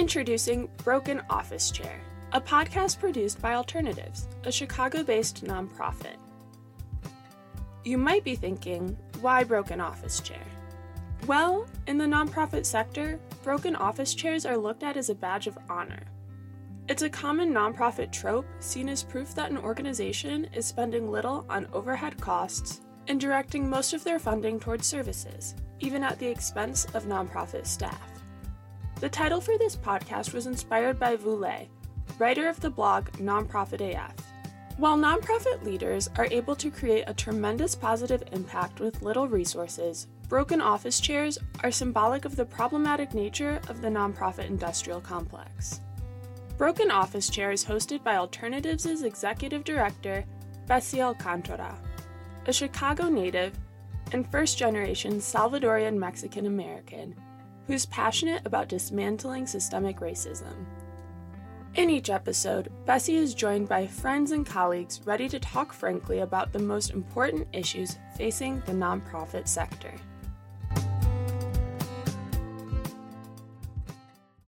Introducing Broken Office Chair, a podcast produced by Alternatives, a Chicago based nonprofit. You might be thinking, why broken office chair? Well, in the nonprofit sector, broken office chairs are looked at as a badge of honor. It's a common nonprofit trope seen as proof that an organization is spending little on overhead costs and directing most of their funding towards services, even at the expense of nonprofit staff. The title for this podcast was inspired by Vu Le, writer of the blog Nonprofit AF. While nonprofit leaders are able to create a tremendous positive impact with little resources, broken office chairs are symbolic of the problematic nature of the nonprofit industrial complex. Broken Office Chair is hosted by Alternatives' executive director, Bessie Alcantara, a Chicago native and first generation Salvadorian Mexican American who's passionate about dismantling systemic racism. In each episode, Bessie is joined by friends and colleagues ready to talk frankly about the most important issues facing the nonprofit sector.